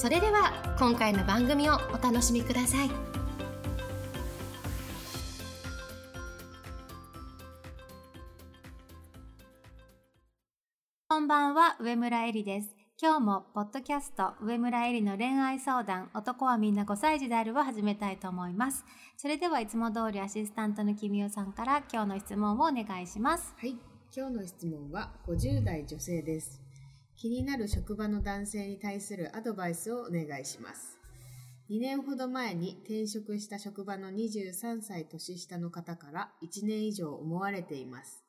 それでは今回の番組をお楽しみくださいこんばんは、上村えりです。今日も、ポッドキャスト、上村えりの恋愛相談、男はみんな5歳児であるを始めたいと思います。それではいつも通りアシスタントの君代さんから今日の質問をお願いします。はい、今日の質問は50代女性です。気になる職場の男性に対するアドバイスをお願いします。2年ほど前に転職した職場の23歳年下の方から1年以上思われています。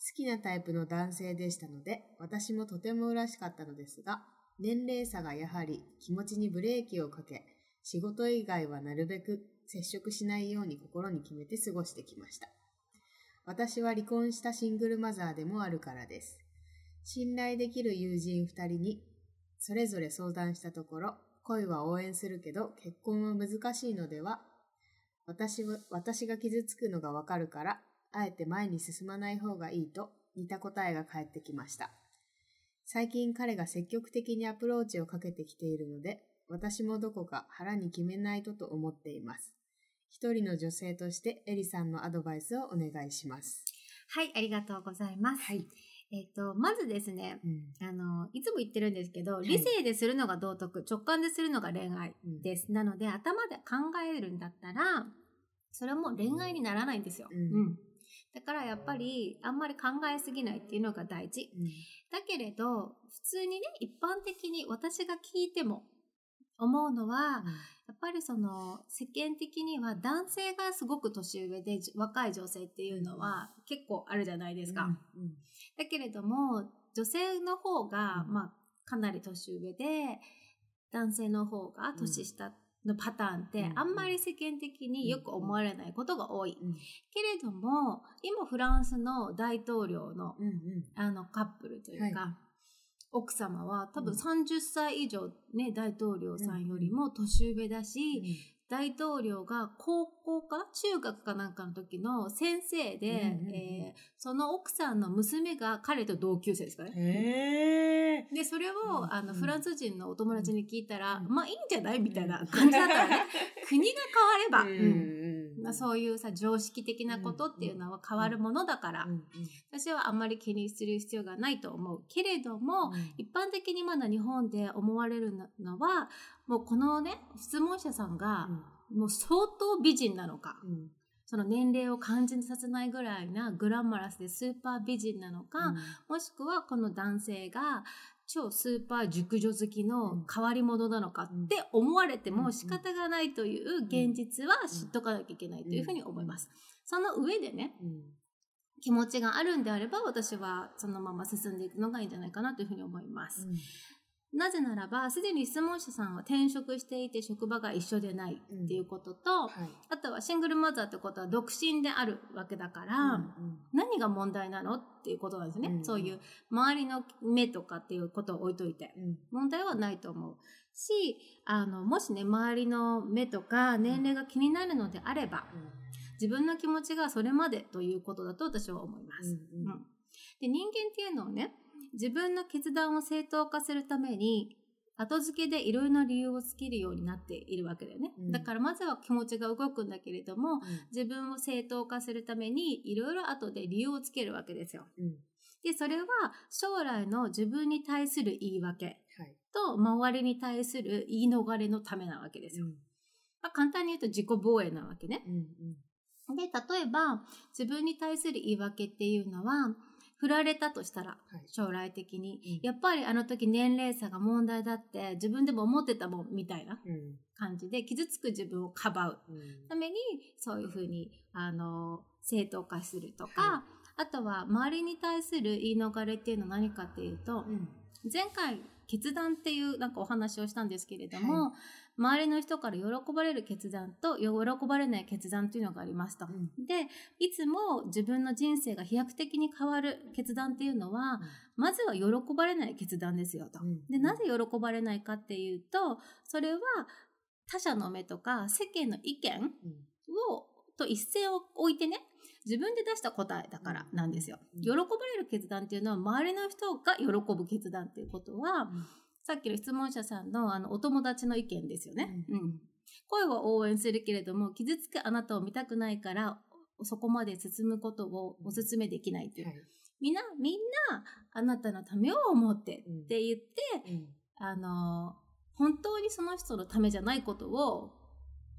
好きなタイプの男性でしたので、私もとても嬉しかったのですが、年齢差がやはり気持ちにブレーキをかけ、仕事以外はなるべく接触しないように心に決めて過ごしてきました。私は離婚したシングルマザーでもあるからです。信頼できる友人二人にそれぞれ相談したところ、恋は応援するけど結婚は難しいのでは私は私が傷つくのがわかるから、あえて前に進まない方がいいと似た答えが返ってきました。最近彼が積極的にアプローチをかけてきているので、私もどこか腹に決めないとと思っています。一人の女性としてエリさんのアドバイスをお願いします。はい、ありがとうございます。はい。えっ、と、まずですね、うん。あの、いつも言ってるんですけど、い理性でするのが道徳、直感でするのが恋愛うんです。なので、頭で考えるんだったら、それはもう恋愛にならないんですよ。うんだからやっぱり、あんまり考えすぎないっていうのが大事。うん。だけれど、普通にね、一般的に私が聞いても思うのは、やっぱりその世間的には男性がすごく年上でじ若い女性っていうのは結構あるじゃないですか。うん。だけれども、女性の方が、うんまあ、かなり年上で、男性の方が年下のパターンって、うんあんまり世間的によく思われないことが多い。うん。けれども、今フランスの大統領の、うん。あのカップルというか、は奥様は多分うん。30歳以上ね、大統領さんよりも年上だし、大統領が高校か中学かなんかの時の先生で、うんうんうん。えーその奥さんの娘が彼と同級生ですかね。で、それを、うんあの、うん。フランス人のお友達に聞いたら、うん。まあいいんじゃない？みたいなうん。感じだったらね、国が変われば、うんうんまあ、そういうさ、常識的なことっていうのは変わるものだから、うん。私はあんまり気にする必要がないと思う。けれども、うん。一般的にまだ日本で思われるのは、もうこのね、質問者さんが、もう相当美人なのか、うん。その年齢を感じさせないぐらいなグラマラスでスーパー美人なのか、もしくはこの男性が超スーパー熟女好きの変わり者なのかって思われても仕方がないという現実は知っとかなきゃいけないというふうに思います。その上でね、うん。気持ちがあるんであれば私はそのまま進んでいくのがいいんじゃないかなというふうに思います。なぜならば、すでに質問者さんは転職していて職場が一緒でないっていうことと、はいあとはシングルマザーってことは独身であるわけだから、うん何が問題なのっていうことなんですね。うんそういう周りの目とかっていうことを置いといて。うん問題はないと思う。し、あの、もしね、周りの目とか年齢が気になるのであれば、自分の気持ちがそれまでということだと私は思います。うんうんで人間っていうのをね自分の決断を正当化するために後付けでいろいろな理由をつけるようになっているわけだよね、うん。だからまずは気持ちが動くんだけれども自分を正当化するためにいろいろ後で理由をつけるわけですよ。うん。でそれは将来の自分に対する言い訳はい。と周りに対する言い逃れのためなわけですよ、まあ、簡単に言うと自己防衛なわけね。うん。で例えば自分に対する言い訳っていうのは振られたとしたらはい。将来的に、うん。やっぱりあの時年齢差が問題だって自分でも思ってたもんみたいなうん。感じで傷つく自分をかばう。うん。ためにそういうふうにあの正当化するとか、はあとは周りに対する言い逃れっていうのは何かっていうと、うん。前回決断っていうなんかお話をしたんですけれども、周りの人から喜ばれる決断と喜ばれない決断というのがありますと。うん。でいつも自分の人生が飛躍的に変わる決断っていうのは、まずは喜ばれない決断ですよと。うん。でなぜ喜ばれないかっていうとそれは他者の目とか世間の意見うん。をと一線を置いてね自分で出した答えだからなんですよ。うん。喜ばれる決断っていうのは周りの人が喜ぶ決断っていうことは、さっきの質問者さんのあのお友達の意見ですよね。うん。うん。声は応援するけれども傷つくあなたを見たくないからそこまで進むことをお勧めできないっていう、はい。みんなみんなあなたのためを思ってうん。って言って、うん。あの本当にその人のためじゃないことを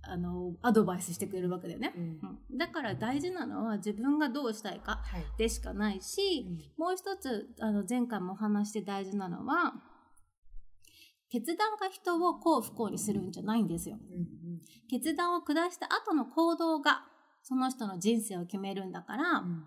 あのアドバイスしてくれるわけだよね、うん。うん。だから大事なのは自分がどうしたいかはい。でしかないし、もう一つあの前回もお話して大事なのは決断が人を幸不幸にするんじゃないんですよ。うんうん。決断を下した後の行動がその人の人生を決めるんだから、うん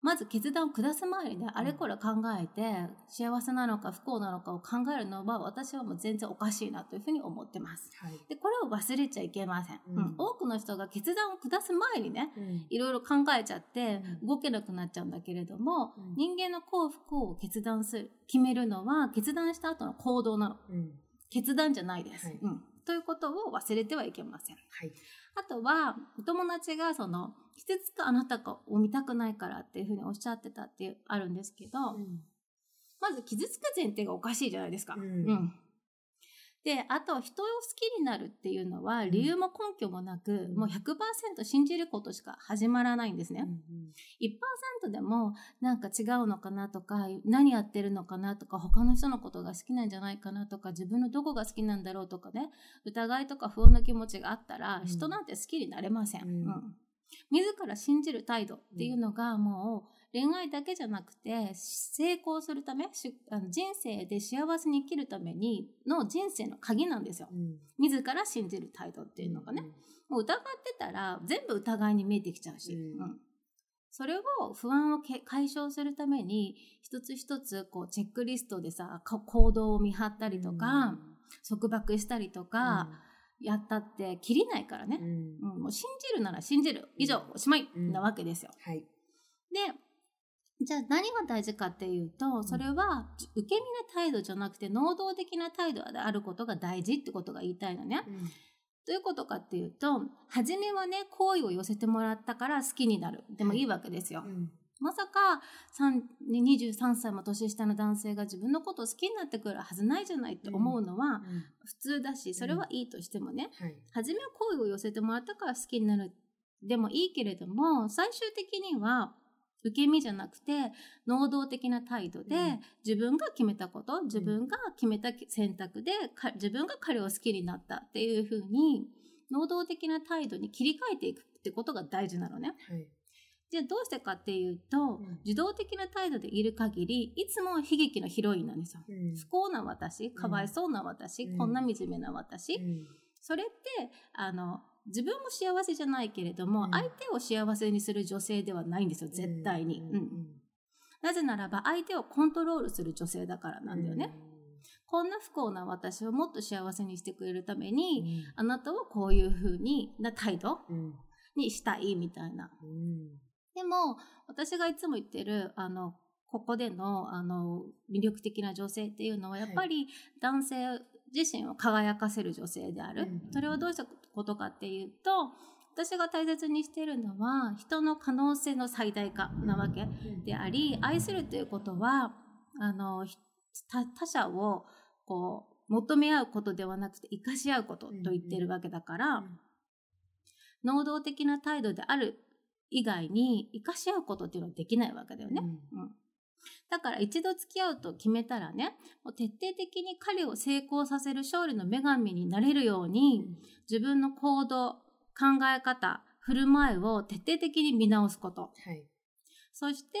まず決断を下す前にねあれこれ考えて幸せなのか不幸なのかを考えるのは私はもう全然おかしいなというふうに思ってます。はい。でこれを忘れちゃいけません、うん。うん。多くの人が決断を下す前にねうん。いろいろ考えちゃってうん。動けなくなっちゃうんだけれども、うん。人間の幸不幸を決断する決めるのは決断した後の行動なの。うん。決断じゃないです、はい。うん。ということを忘れてはいけません。はいあとはお友達がその傷つくあなたを見たくないからっていうふうにおっしゃってたってあるんですけど、うんまず傷つく前提がおかしいじゃないですか。うんであと人を好きになるっていうのは理由も根拠もなく、ん。もう100%信じることしか始まらないんですね。うん1%でもなんか違うのかなとか何やってるのかなとか他の人のことが好きなんじゃないかなとか自分のどこが好きなんだろうとかね疑いとか不安な気持ちがあったら、うん。人なんて好きになれません、うん。自ら信じる態度っていうのがもう恋愛だけじゃなくて成功するためしあの人生で幸せに生きるためにの人生の鍵なんですよ。うん。自ら信じる態度っていうのがね、もう疑ってたら全部疑いに見えてきちゃうし、うん。うん。それを不安をけ解消するために一つ一つこうチェックリストでさか行動を見張ったりとか、束縛したりとか、やったって切りないからね。う、ん。うん。もう信じるなら信じる。以上おしまいうん。なわけですよ。はい。でじゃあ何が大事かっていうとそれは受け身な態度じゃなくて能動的な態度であることが大事ってことが言いたいのね。どういうことかっていうと初めはね好意を寄せてもらったから好きになる。でもい。いわけですよ。うん。まさか3 23歳も年下の男性が自分のことを好きになってくるはずないじゃないって思うのは普通だしそれはいいとしてもねはい。初めは好意を寄せてもらったから好きになる。でもいいけれども最終的には受け身じゃなくて能動的な態度で、うん。自分が決めたこと自分が決めた選択でか自分が彼を好きになったっていうふうに能動的な態度に切り替えていくってことが大事なのね。はい。じゃあどうしてかっていうと、うん。受動的な態度でいる限りいつも悲劇のヒロインなんですよ。うん。不幸な私かわいそうな私、うん。こんな惨めな私、うん。それってあの自分も幸せじゃないけれども、うん。相手を幸せにする女性ではないんですよ絶対に、うん。うん。なぜならば相手をコントロールする女性だからなんだよね、こんな不幸な私をもっと幸せにしてくれるために、あなたはこういう風にな態度にしたいみたいな。うん。でも私がいつも言ってるあのここでのあの魅力的な女性っていうのはやっぱり男性自身を輝かせる女性である、うんそれはどうしたことかっていうと私が大切にしているのは人の可能性の最大化なわけであり愛するということはあのひ他他者をこう求め合うことではなくて生かし合うことと言ってるわけだから、能動的な態度である以外に生かし合うことっていうのはできないわけだよね。うんだから一度付き合うと決めたらねもう徹底的に彼を成功させる勝利の女神になれるように自分の行動考え方振る舞いを徹底的に見直すこと。はい。そして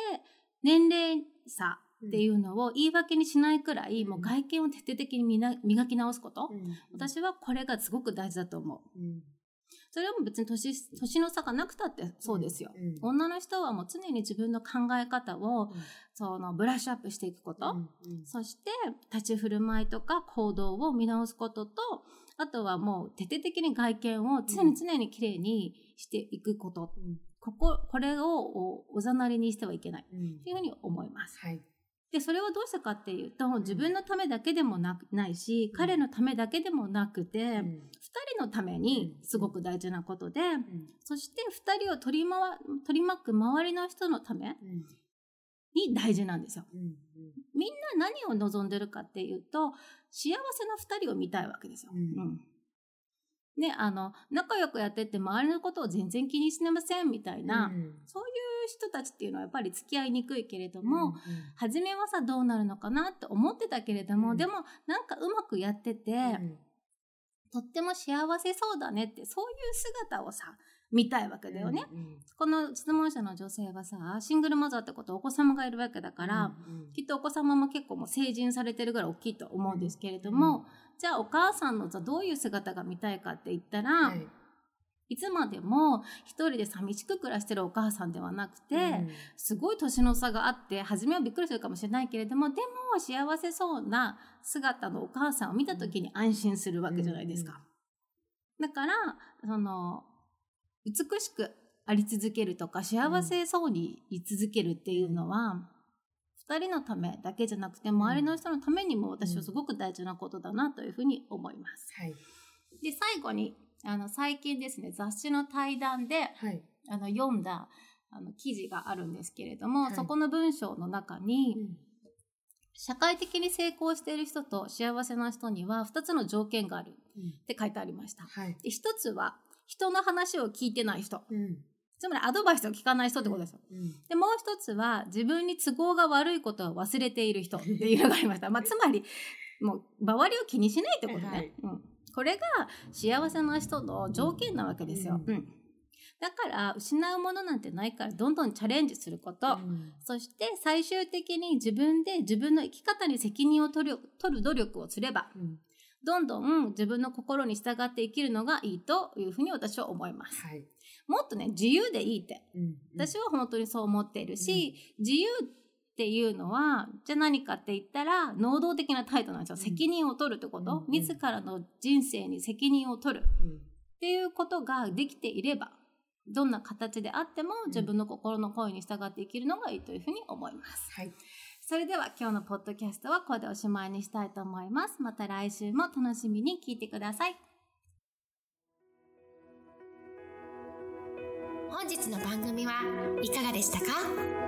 年齢差っていうのを言い訳にしないくらい、うん。もう外見を徹底的に磨き直すこと、うん。私はこれがすごく大事だと思う。うんそれはもう別に年、年の差がなくたってそうですよ。うん女の人はもう常に自分の考え方を、うんそのブラッシュアップしていくこと、うんそして立ち振る舞いとか行動を見直すことと、あとはもう徹底的に外見を常に常にきれいにしていくこと。うんここ、これをおおざなりにしてはいけない。うんというふうに思います。はい。で、それはどうしたかっていうと、自分のためだけでもなくないし、彼のためだけでもなくて、二、うん。人のためにすごく大事なことで、うん。そして二人を取り回取り巻く周りの人のためうん。に大事なんですよ。うん。みんな何を望んでるかっていうと、幸せな二人を見たいわけですよ。うん。ね、あの、仲良くやってって周りのことを全然気にしてませんみたいな、うん。そういう人たちっていうのはやっぱり付き合いにくいけれども、うん初めはさどうなるのかなって思ってたけれども、うん。でもなんかうまくやってて、うんとっても幸せそうだねってそういう姿をさ見たいわけだよね、うんこの質問者の女性はさシングルマザーってことはお子様がいるわけだから、うんきっとお子様も結構もう成人されてるぐらい大きいと思うんですけれども、じゃあお母さんのさどういう姿が見たいかって言ったら、はいい、つまでも一人で寂しく暮らしてるお母さんではなくて、うん。すごい年の差があって初めはびっくりするかもしれないけれどもでも幸せそうな姿のお母さんを見た時に安心するわけじゃないですか。だからその美しくあり続けるとか幸せそうに居続けるっていうのは、二人のためだけじゃなくて周りの人のためにも私はすごく大事なことだなというふうに思います。はい。で最後にあの最近ですね雑誌の対談ではい。あの読んだあの記事があるんですけれども、はい。そこの文章の中に、うん。社会的に成功している人と幸せな人には2つの条件があるうんって書いてありました。はい。で1つは人の話を聞いてない人。うん。つまりアドバイスを聞かない人ってことですよ。うん。でもう1つは自分に都合が悪いことを忘れている人っていうのがありました。まあ、つまりもう周りを気にしないってことね。はい。うん、これが幸せな人の条件なわけですよ。うん。うん。だから失うものなんてないからどんどんチャレンジすること、うん。そして最終的に自分で自分の生き方に責任を取る取る努力をすればうん。どんどん自分の心に従って生きるのがいいというふうに私は思います。はい。もっとね自由でいいって。うん。私は本当にそう思っているし、自由っていうのはじゃあ何かって言ったら能動的な態度なんですよ、うん。責任を取るってこと、うん自らの人生に責任を取る。うん。っていうことができていればどんな形であっても自分の心の声に従って生きるのがいいというふうに思います。はい。それでは今日のポッドキャストはこれでおしまいにしたいと思います。また来週も楽しみに聞いてください。本日の番組はいかがでしたか？